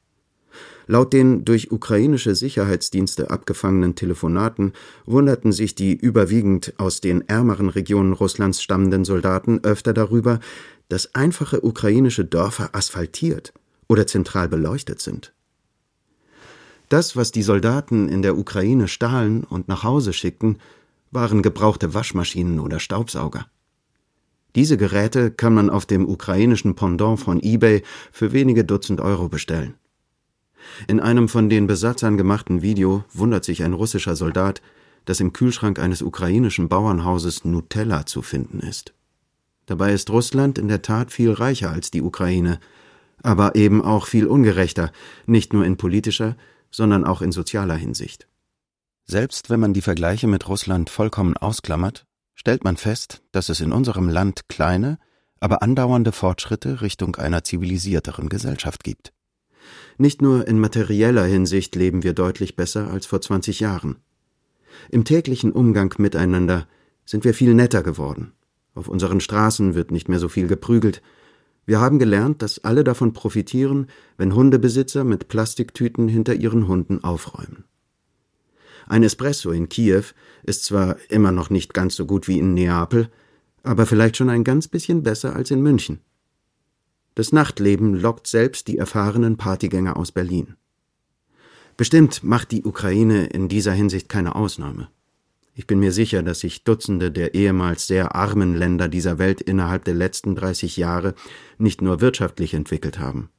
Laut den durch ukrainische Sicherheitsdienste abgefangenen Telefonaten wunderten sich die überwiegend aus den ärmeren Regionen Russlands stammenden Soldaten öfter darüber, dass einfache ukrainische Dörfer asphaltiert oder zentral beleuchtet sind. Das, was die Soldaten in der Ukraine stahlen und nach Hause schickten, waren gebrauchte Waschmaschinen oder Staubsauger. Diese Geräte kann man auf dem ukrainischen Pendant von eBay für wenige Dutzend Euro bestellen. In einem von den Besatzern gemachten Video wundert sich ein russischer Soldat, dass im Kühlschrank eines ukrainischen Bauernhauses Nutella zu finden ist. Dabei ist Russland in der Tat viel reicher als die Ukraine, aber eben auch viel ungerechter, nicht nur in politischer, sondern auch in sozialer Hinsicht. Selbst wenn man die Vergleiche mit Russland vollkommen ausklammert, stellt man fest, dass es in unserem Land kleine, aber andauernde Fortschritte Richtung einer zivilisierteren Gesellschaft gibt. Nicht nur in materieller Hinsicht leben wir deutlich besser als vor 20 Jahren. Im täglichen Umgang miteinander sind wir viel netter geworden. Auf unseren Straßen wird nicht mehr so viel geprügelt. Wir haben gelernt, dass alle davon profitieren, wenn Hundebesitzer mit Plastiktüten hinter ihren Hunden aufräumen. Ein Espresso in Kiew ist zwar immer noch nicht ganz so gut wie in Neapel, aber vielleicht schon ein ganz bisschen besser als in München. Das Nachtleben lockt selbst die erfahrenen Partygänger aus Berlin. Bestimmt macht die Ukraine in dieser Hinsicht keine Ausnahme. Ich bin mir sicher, dass sich Dutzende der ehemals sehr armen Länder dieser Welt innerhalb der letzten 30 Jahre nicht nur wirtschaftlich entwickelt haben.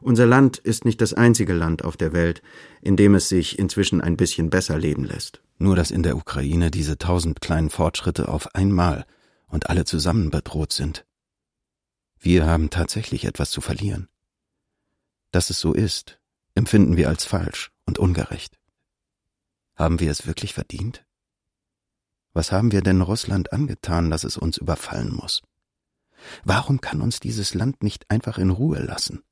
Unser Land ist nicht das einzige Land auf der Welt, in dem es sich inzwischen ein bisschen besser leben lässt. Nur dass in der Ukraine diese tausend kleinen Fortschritte auf einmal und alle zusammen bedroht sind. Wir haben tatsächlich etwas zu verlieren. Dass es so ist, empfinden wir als falsch und ungerecht. Haben wir es wirklich verdient? Was haben wir denn Russland angetan, dass es uns überfallen muss? Warum kann uns dieses Land nicht einfach in Ruhe lassen?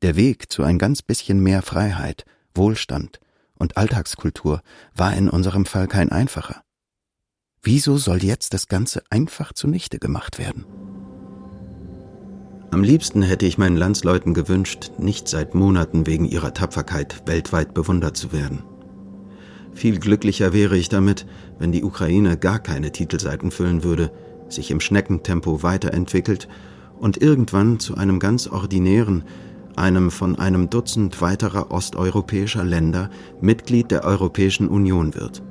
Der Weg zu ein ganz bisschen mehr Freiheit, Wohlstand und Alltagskultur war in unserem Fall kein einfacher. Wieso soll jetzt das Ganze einfach zunichte gemacht werden? Am liebsten hätte ich meinen Landsleuten gewünscht, nicht seit Monaten wegen ihrer Tapferkeit weltweit bewundert zu werden. Viel glücklicher wäre ich damit, wenn die Ukraine gar keine Titelseiten füllen würde, sich im Schneckentempo weiterentwickelt und irgendwann zu einem ganz ordinären, einem von einem Dutzend weiterer osteuropäischer Länder Mitglied der Europäischen Union wird.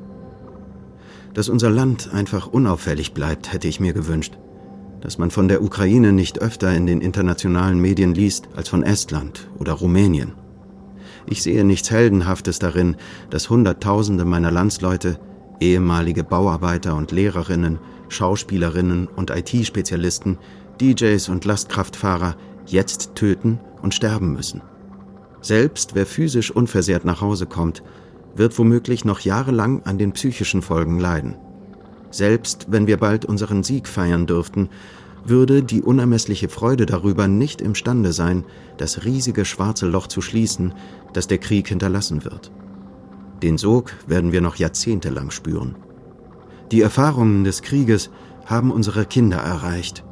Dass unser Land einfach unauffällig bleibt, hätte ich mir gewünscht. Dass man von der Ukraine nicht öfter in den internationalen Medien liest als von Estland oder Rumänien. Ich sehe nichts Heldenhaftes darin, dass Hunderttausende meiner Landsleute, ehemalige Bauarbeiter und Lehrerinnen, Schauspielerinnen und IT-Spezialisten, DJs und Lastkraftfahrer jetzt töten und sterben müssen. Selbst wer physisch unversehrt nach Hause kommt, wird womöglich noch jahrelang an den psychischen Folgen leiden. Selbst wenn wir bald unseren Sieg feiern dürften, würde die unermessliche Freude darüber nicht imstande sein, das riesige schwarze Loch zu schließen, das der Krieg hinterlassen wird. Den Sog werden wir noch jahrzehntelang spüren. Die Erfahrungen des Krieges haben unsere Kinder erreicht,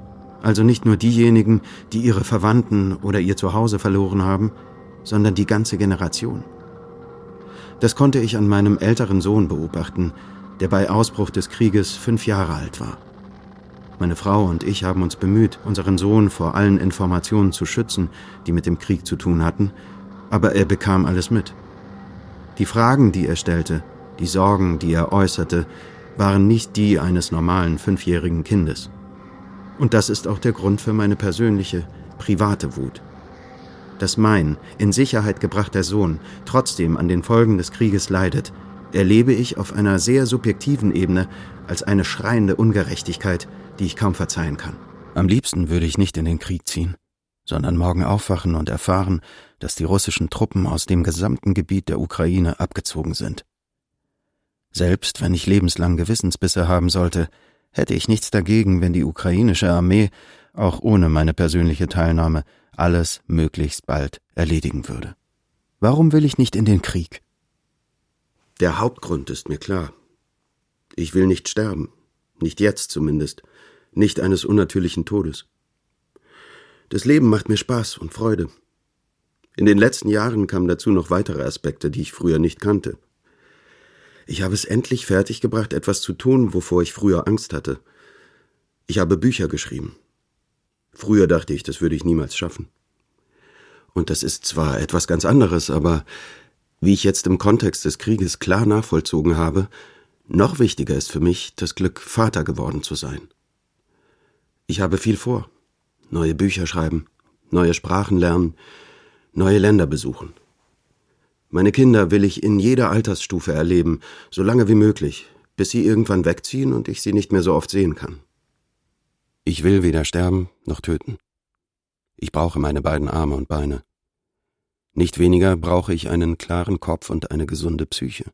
also nicht nur diejenigen, die ihre Verwandten oder ihr Zuhause verloren haben, sondern die ganze Generation. Das konnte ich an meinem älteren Sohn beobachten, der bei Ausbruch des Krieges fünf Jahre alt war. Meine Frau und ich haben uns bemüht, unseren Sohn vor allen Informationen zu schützen, die mit dem Krieg zu tun hatten, aber er bekam alles mit. Die Fragen, die er stellte, die Sorgen, die er äußerte, waren nicht die eines normalen fünfjährigen Kindes. Und das ist auch der Grund für meine persönliche, private Wut dass mein in Sicherheit gebrachter Sohn trotzdem an den Folgen des Krieges leidet, erlebe ich auf einer sehr subjektiven Ebene als eine schreiende Ungerechtigkeit, die ich kaum verzeihen kann. Am liebsten würde ich nicht in den Krieg ziehen, sondern morgen aufwachen und erfahren, dass die russischen Truppen aus dem gesamten Gebiet der Ukraine abgezogen sind. Selbst wenn ich lebenslang Gewissensbisse haben sollte, hätte ich nichts dagegen, wenn die ukrainische Armee, auch ohne meine persönliche Teilnahme, alles möglichst bald erledigen würde. Warum will ich nicht in den Krieg? Der Hauptgrund ist mir klar. Ich will nicht sterben, nicht jetzt zumindest, nicht eines unnatürlichen Todes. Das Leben macht mir Spaß und Freude. In den letzten Jahren kamen dazu noch weitere Aspekte, die ich früher nicht kannte. Ich habe es endlich fertiggebracht, etwas zu tun, wovor ich früher Angst hatte. Ich habe Bücher geschrieben. Früher dachte ich, das würde ich niemals schaffen. Und das ist zwar etwas ganz anderes, aber wie ich jetzt im Kontext des Krieges klar nachvollzogen habe, noch wichtiger ist für mich das Glück, Vater geworden zu sein. Ich habe viel vor. Neue Bücher schreiben, neue Sprachen lernen, neue Länder besuchen. Meine Kinder will ich in jeder Altersstufe erleben, so lange wie möglich, bis sie irgendwann wegziehen und ich sie nicht mehr so oft sehen kann. Ich will weder sterben noch töten. Ich brauche meine beiden Arme und Beine. Nicht weniger brauche ich einen klaren Kopf und eine gesunde Psyche.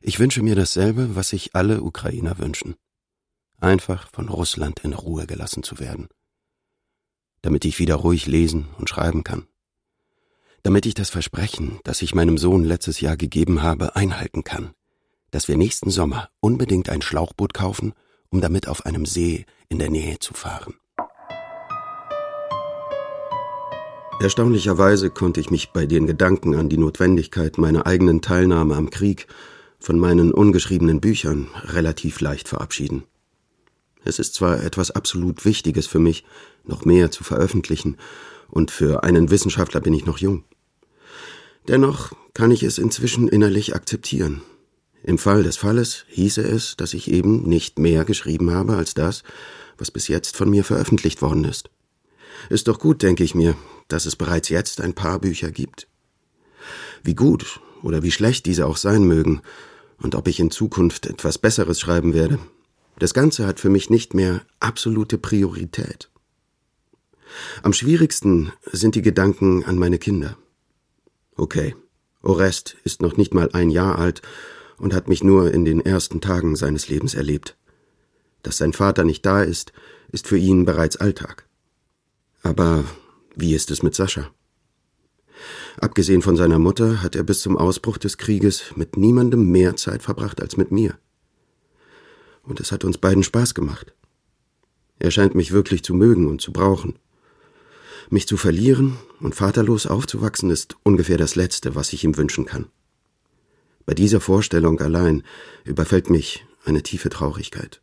Ich wünsche mir dasselbe, was sich alle Ukrainer wünschen. Einfach von Russland in Ruhe gelassen zu werden. Damit ich wieder ruhig lesen und schreiben kann. Damit ich das Versprechen, das ich meinem Sohn letztes Jahr gegeben habe, einhalten kann. Dass wir nächsten Sommer unbedingt ein Schlauchboot kaufen um damit auf einem See in der Nähe zu fahren. Erstaunlicherweise konnte ich mich bei den Gedanken an die Notwendigkeit meiner eigenen Teilnahme am Krieg von meinen ungeschriebenen Büchern relativ leicht verabschieden. Es ist zwar etwas absolut Wichtiges für mich, noch mehr zu veröffentlichen, und für einen Wissenschaftler bin ich noch jung. Dennoch kann ich es inzwischen innerlich akzeptieren im Fall des Falles hieße es, dass ich eben nicht mehr geschrieben habe als das, was bis jetzt von mir veröffentlicht worden ist. Ist doch gut, denke ich mir, dass es bereits jetzt ein paar Bücher gibt. Wie gut oder wie schlecht diese auch sein mögen und ob ich in Zukunft etwas Besseres schreiben werde, das Ganze hat für mich nicht mehr absolute Priorität. Am schwierigsten sind die Gedanken an meine Kinder. Okay, Orest ist noch nicht mal ein Jahr alt und hat mich nur in den ersten Tagen seines Lebens erlebt. Dass sein Vater nicht da ist, ist für ihn bereits Alltag. Aber wie ist es mit Sascha? Abgesehen von seiner Mutter hat er bis zum Ausbruch des Krieges mit niemandem mehr Zeit verbracht als mit mir. Und es hat uns beiden Spaß gemacht. Er scheint mich wirklich zu mögen und zu brauchen. Mich zu verlieren und vaterlos aufzuwachsen ist ungefähr das Letzte, was ich ihm wünschen kann. Bei dieser Vorstellung allein überfällt mich eine tiefe Traurigkeit.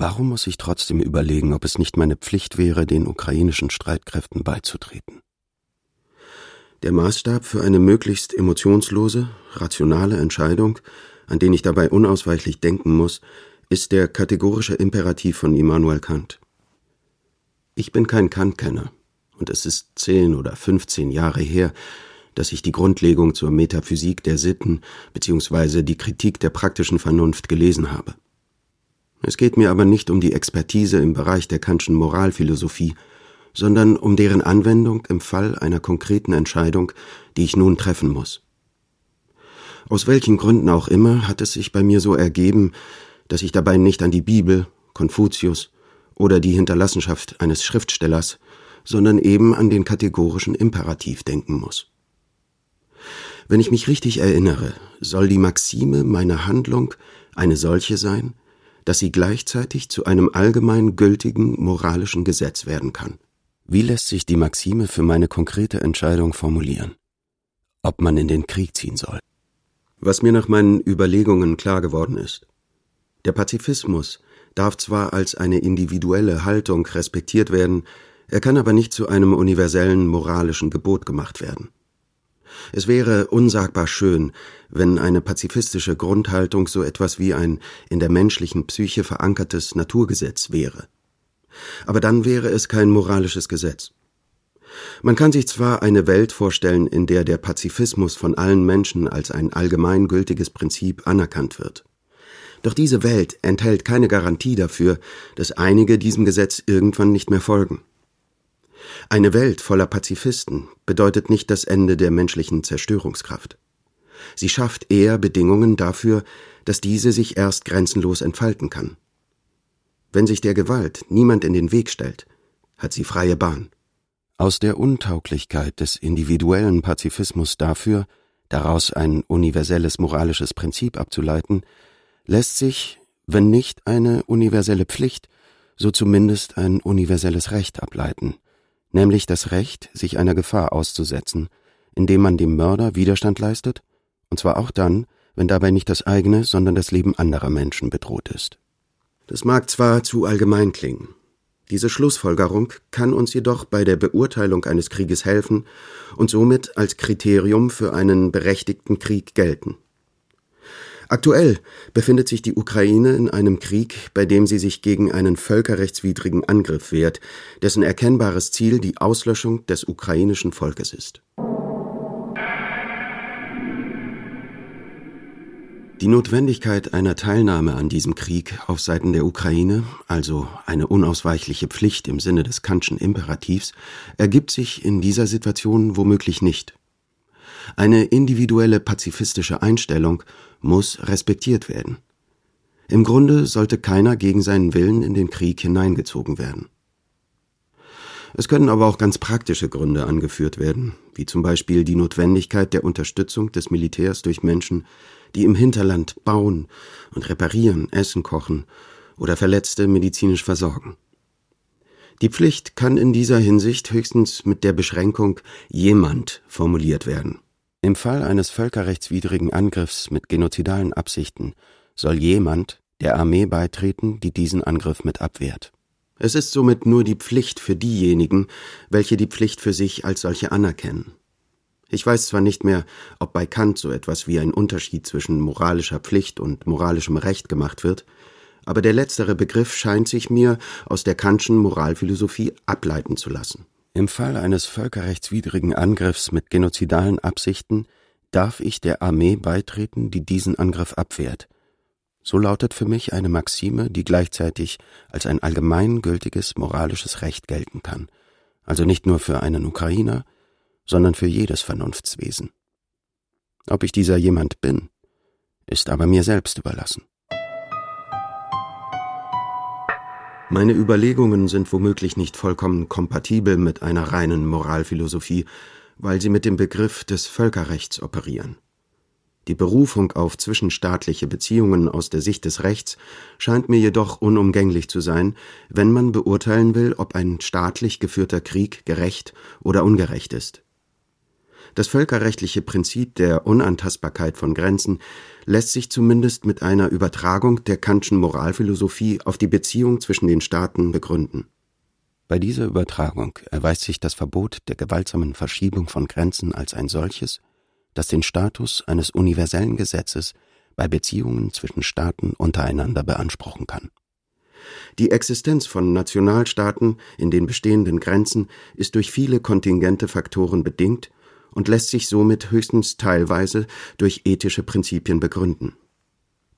Warum muss ich trotzdem überlegen, ob es nicht meine Pflicht wäre, den ukrainischen Streitkräften beizutreten? Der Maßstab für eine möglichst emotionslose, rationale Entscheidung, an den ich dabei unausweichlich denken muss, ist der kategorische Imperativ von Immanuel Kant. Ich bin kein Kant-Kenner und es ist zehn oder fünfzehn Jahre her, dass ich die Grundlegung zur Metaphysik der Sitten bzw. die Kritik der praktischen Vernunft gelesen habe. Es geht mir aber nicht um die Expertise im Bereich der Kantschen Moralphilosophie, sondern um deren Anwendung im Fall einer konkreten Entscheidung, die ich nun treffen muss. Aus welchen Gründen auch immer hat es sich bei mir so ergeben, dass ich dabei nicht an die Bibel, Konfuzius oder die Hinterlassenschaft eines Schriftstellers sondern eben an den kategorischen Imperativ denken muss. Wenn ich mich richtig erinnere, soll die Maxime meiner Handlung eine solche sein, dass sie gleichzeitig zu einem allgemein gültigen moralischen Gesetz werden kann. Wie lässt sich die Maxime für meine konkrete Entscheidung formulieren? Ob man in den Krieg ziehen soll? Was mir nach meinen Überlegungen klar geworden ist. Der Pazifismus darf zwar als eine individuelle Haltung respektiert werden, er kann aber nicht zu einem universellen moralischen Gebot gemacht werden. Es wäre unsagbar schön, wenn eine pazifistische Grundhaltung so etwas wie ein in der menschlichen Psyche verankertes Naturgesetz wäre. Aber dann wäre es kein moralisches Gesetz. Man kann sich zwar eine Welt vorstellen, in der der Pazifismus von allen Menschen als ein allgemeingültiges Prinzip anerkannt wird. Doch diese Welt enthält keine Garantie dafür, dass einige diesem Gesetz irgendwann nicht mehr folgen. Eine Welt voller Pazifisten bedeutet nicht das Ende der menschlichen Zerstörungskraft. Sie schafft eher Bedingungen dafür, dass diese sich erst grenzenlos entfalten kann. Wenn sich der Gewalt niemand in den Weg stellt, hat sie freie Bahn. Aus der Untauglichkeit des individuellen Pazifismus dafür, daraus ein universelles moralisches Prinzip abzuleiten, lässt sich, wenn nicht eine universelle Pflicht, so zumindest ein universelles Recht ableiten, nämlich das Recht, sich einer Gefahr auszusetzen, indem man dem Mörder Widerstand leistet, und zwar auch dann, wenn dabei nicht das eigene, sondern das Leben anderer Menschen bedroht ist. Das mag zwar zu allgemein klingen. Diese Schlussfolgerung kann uns jedoch bei der Beurteilung eines Krieges helfen und somit als Kriterium für einen berechtigten Krieg gelten. Aktuell befindet sich die Ukraine in einem Krieg, bei dem sie sich gegen einen völkerrechtswidrigen Angriff wehrt, dessen erkennbares Ziel die Auslöschung des ukrainischen Volkes ist. Die Notwendigkeit einer Teilnahme an diesem Krieg auf Seiten der Ukraine, also eine unausweichliche Pflicht im Sinne des Kantschen Imperativs, ergibt sich in dieser Situation womöglich nicht. Eine individuelle pazifistische Einstellung muss respektiert werden. Im Grunde sollte keiner gegen seinen Willen in den Krieg hineingezogen werden. Es können aber auch ganz praktische Gründe angeführt werden, wie zum Beispiel die Notwendigkeit der Unterstützung des Militärs durch Menschen, die im Hinterland bauen und reparieren, Essen kochen oder Verletzte medizinisch versorgen. Die Pflicht kann in dieser Hinsicht höchstens mit der Beschränkung jemand formuliert werden. Im Fall eines völkerrechtswidrigen Angriffs mit genozidalen Absichten soll jemand der Armee beitreten, die diesen Angriff mit abwehrt. Es ist somit nur die Pflicht für diejenigen, welche die Pflicht für sich als solche anerkennen. Ich weiß zwar nicht mehr, ob bei Kant so etwas wie ein Unterschied zwischen moralischer Pflicht und moralischem Recht gemacht wird, aber der letztere Begriff scheint sich mir aus der Kantschen Moralphilosophie ableiten zu lassen. Im Fall eines völkerrechtswidrigen Angriffs mit genozidalen Absichten darf ich der Armee beitreten, die diesen Angriff abwehrt. So lautet für mich eine Maxime, die gleichzeitig als ein allgemeingültiges moralisches Recht gelten kann Also nicht nur für einen Ukrainer, sondern für jedes Vernunftswesen. Ob ich dieser jemand bin, ist aber mir selbst überlassen. Meine Überlegungen sind womöglich nicht vollkommen kompatibel mit einer reinen Moralphilosophie, weil sie mit dem Begriff des Völkerrechts operieren. Die Berufung auf zwischenstaatliche Beziehungen aus der Sicht des Rechts scheint mir jedoch unumgänglich zu sein, wenn man beurteilen will, ob ein staatlich geführter Krieg gerecht oder ungerecht ist. Das völkerrechtliche Prinzip der Unantastbarkeit von Grenzen lässt sich zumindest mit einer Übertragung der Kantschen Moralphilosophie auf die Beziehung zwischen den Staaten begründen. Bei dieser Übertragung erweist sich das Verbot der gewaltsamen Verschiebung von Grenzen als ein solches, das den Status eines universellen Gesetzes bei Beziehungen zwischen Staaten untereinander beanspruchen kann. Die Existenz von Nationalstaaten in den bestehenden Grenzen ist durch viele kontingente Faktoren bedingt und lässt sich somit höchstens teilweise durch ethische Prinzipien begründen.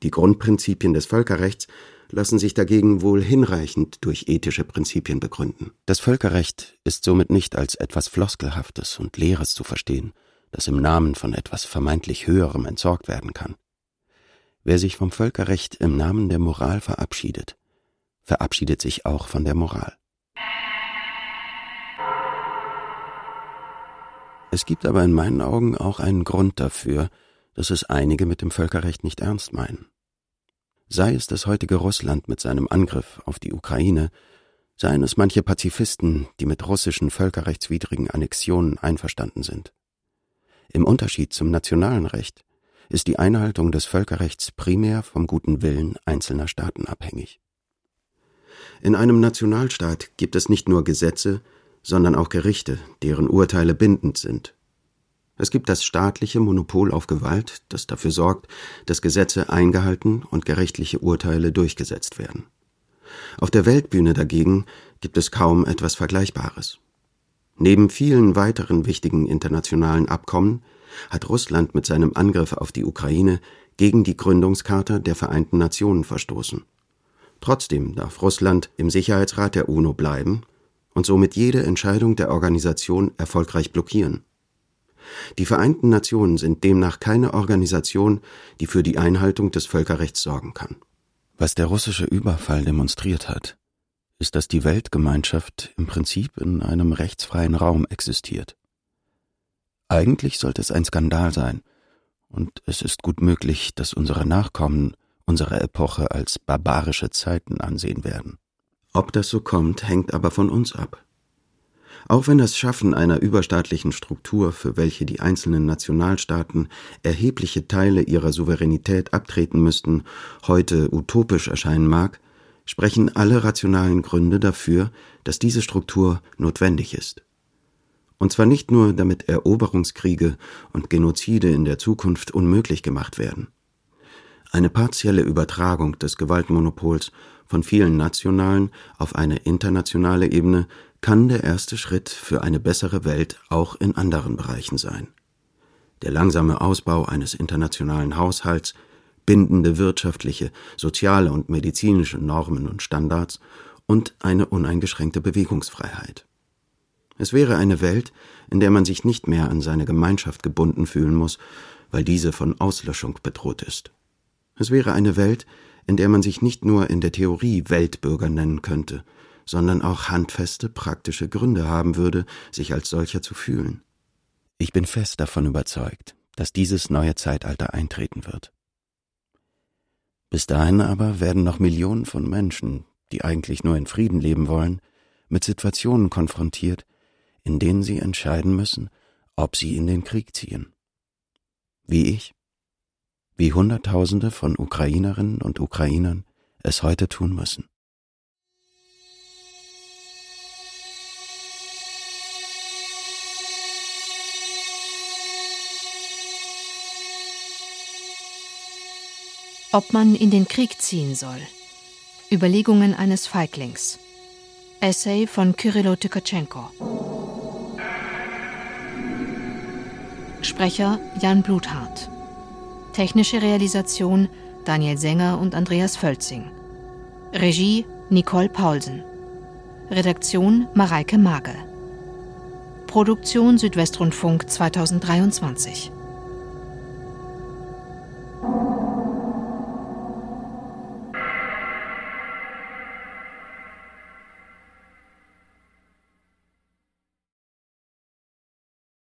Die Grundprinzipien des Völkerrechts lassen sich dagegen wohl hinreichend durch ethische Prinzipien begründen. Das Völkerrecht ist somit nicht als etwas Floskelhaftes und Leeres zu verstehen, das im Namen von etwas vermeintlich Höherem entsorgt werden kann. Wer sich vom Völkerrecht im Namen der Moral verabschiedet, verabschiedet sich auch von der Moral. Es gibt aber in meinen Augen auch einen Grund dafür, dass es einige mit dem Völkerrecht nicht ernst meinen. Sei es das heutige Russland mit seinem Angriff auf die Ukraine, seien es manche Pazifisten, die mit russischen völkerrechtswidrigen Annexionen einverstanden sind. Im Unterschied zum nationalen Recht ist die Einhaltung des Völkerrechts primär vom guten Willen einzelner Staaten abhängig. In einem Nationalstaat gibt es nicht nur Gesetze, sondern auch Gerichte, deren Urteile bindend sind. Es gibt das staatliche Monopol auf Gewalt, das dafür sorgt, dass Gesetze eingehalten und gerichtliche Urteile durchgesetzt werden. Auf der Weltbühne dagegen gibt es kaum etwas Vergleichbares. Neben vielen weiteren wichtigen internationalen Abkommen hat Russland mit seinem Angriff auf die Ukraine gegen die Gründungscharta der Vereinten Nationen verstoßen. Trotzdem darf Russland im Sicherheitsrat der UNO bleiben und somit jede Entscheidung der Organisation erfolgreich blockieren. Die Vereinten Nationen sind demnach keine Organisation, die für die Einhaltung des Völkerrechts sorgen kann. Was der russische Überfall demonstriert hat, ist, dass die Weltgemeinschaft im Prinzip in einem rechtsfreien Raum existiert. Eigentlich sollte es ein Skandal sein, und es ist gut möglich, dass unsere Nachkommen unsere Epoche als barbarische Zeiten ansehen werden. Ob das so kommt, hängt aber von uns ab. Auch wenn das Schaffen einer überstaatlichen Struktur, für welche die einzelnen Nationalstaaten erhebliche Teile ihrer Souveränität abtreten müssten, heute utopisch erscheinen mag, sprechen alle rationalen Gründe dafür, dass diese Struktur notwendig ist. Und zwar nicht nur, damit Eroberungskriege und Genozide in der Zukunft unmöglich gemacht werden. Eine partielle Übertragung des Gewaltmonopols von vielen nationalen auf eine internationale Ebene kann der erste Schritt für eine bessere Welt auch in anderen Bereichen sein. Der langsame Ausbau eines internationalen Haushalts, bindende wirtschaftliche, soziale und medizinische Normen und Standards und eine uneingeschränkte Bewegungsfreiheit. Es wäre eine Welt, in der man sich nicht mehr an seine Gemeinschaft gebunden fühlen muss, weil diese von Auslöschung bedroht ist. Es wäre eine Welt, in der man sich nicht nur in der Theorie Weltbürger nennen könnte, sondern auch handfeste praktische Gründe haben würde, sich als solcher zu fühlen. Ich bin fest davon überzeugt, dass dieses neue Zeitalter eintreten wird. Bis dahin aber werden noch Millionen von Menschen, die eigentlich nur in Frieden leben wollen, mit Situationen konfrontiert, in denen sie entscheiden müssen, ob sie in den Krieg ziehen. Wie ich wie Hunderttausende von Ukrainerinnen und Ukrainern es heute tun müssen. Ob man in den Krieg ziehen soll. Überlegungen eines Feiglings. Essay von Kyrillo Tykatschenko. Sprecher Jan Bluthardt. Technische Realisation Daniel Sänger und Andreas Völzing. Regie Nicole Paulsen. Redaktion Mareike Magel. Produktion Südwestrundfunk 2023.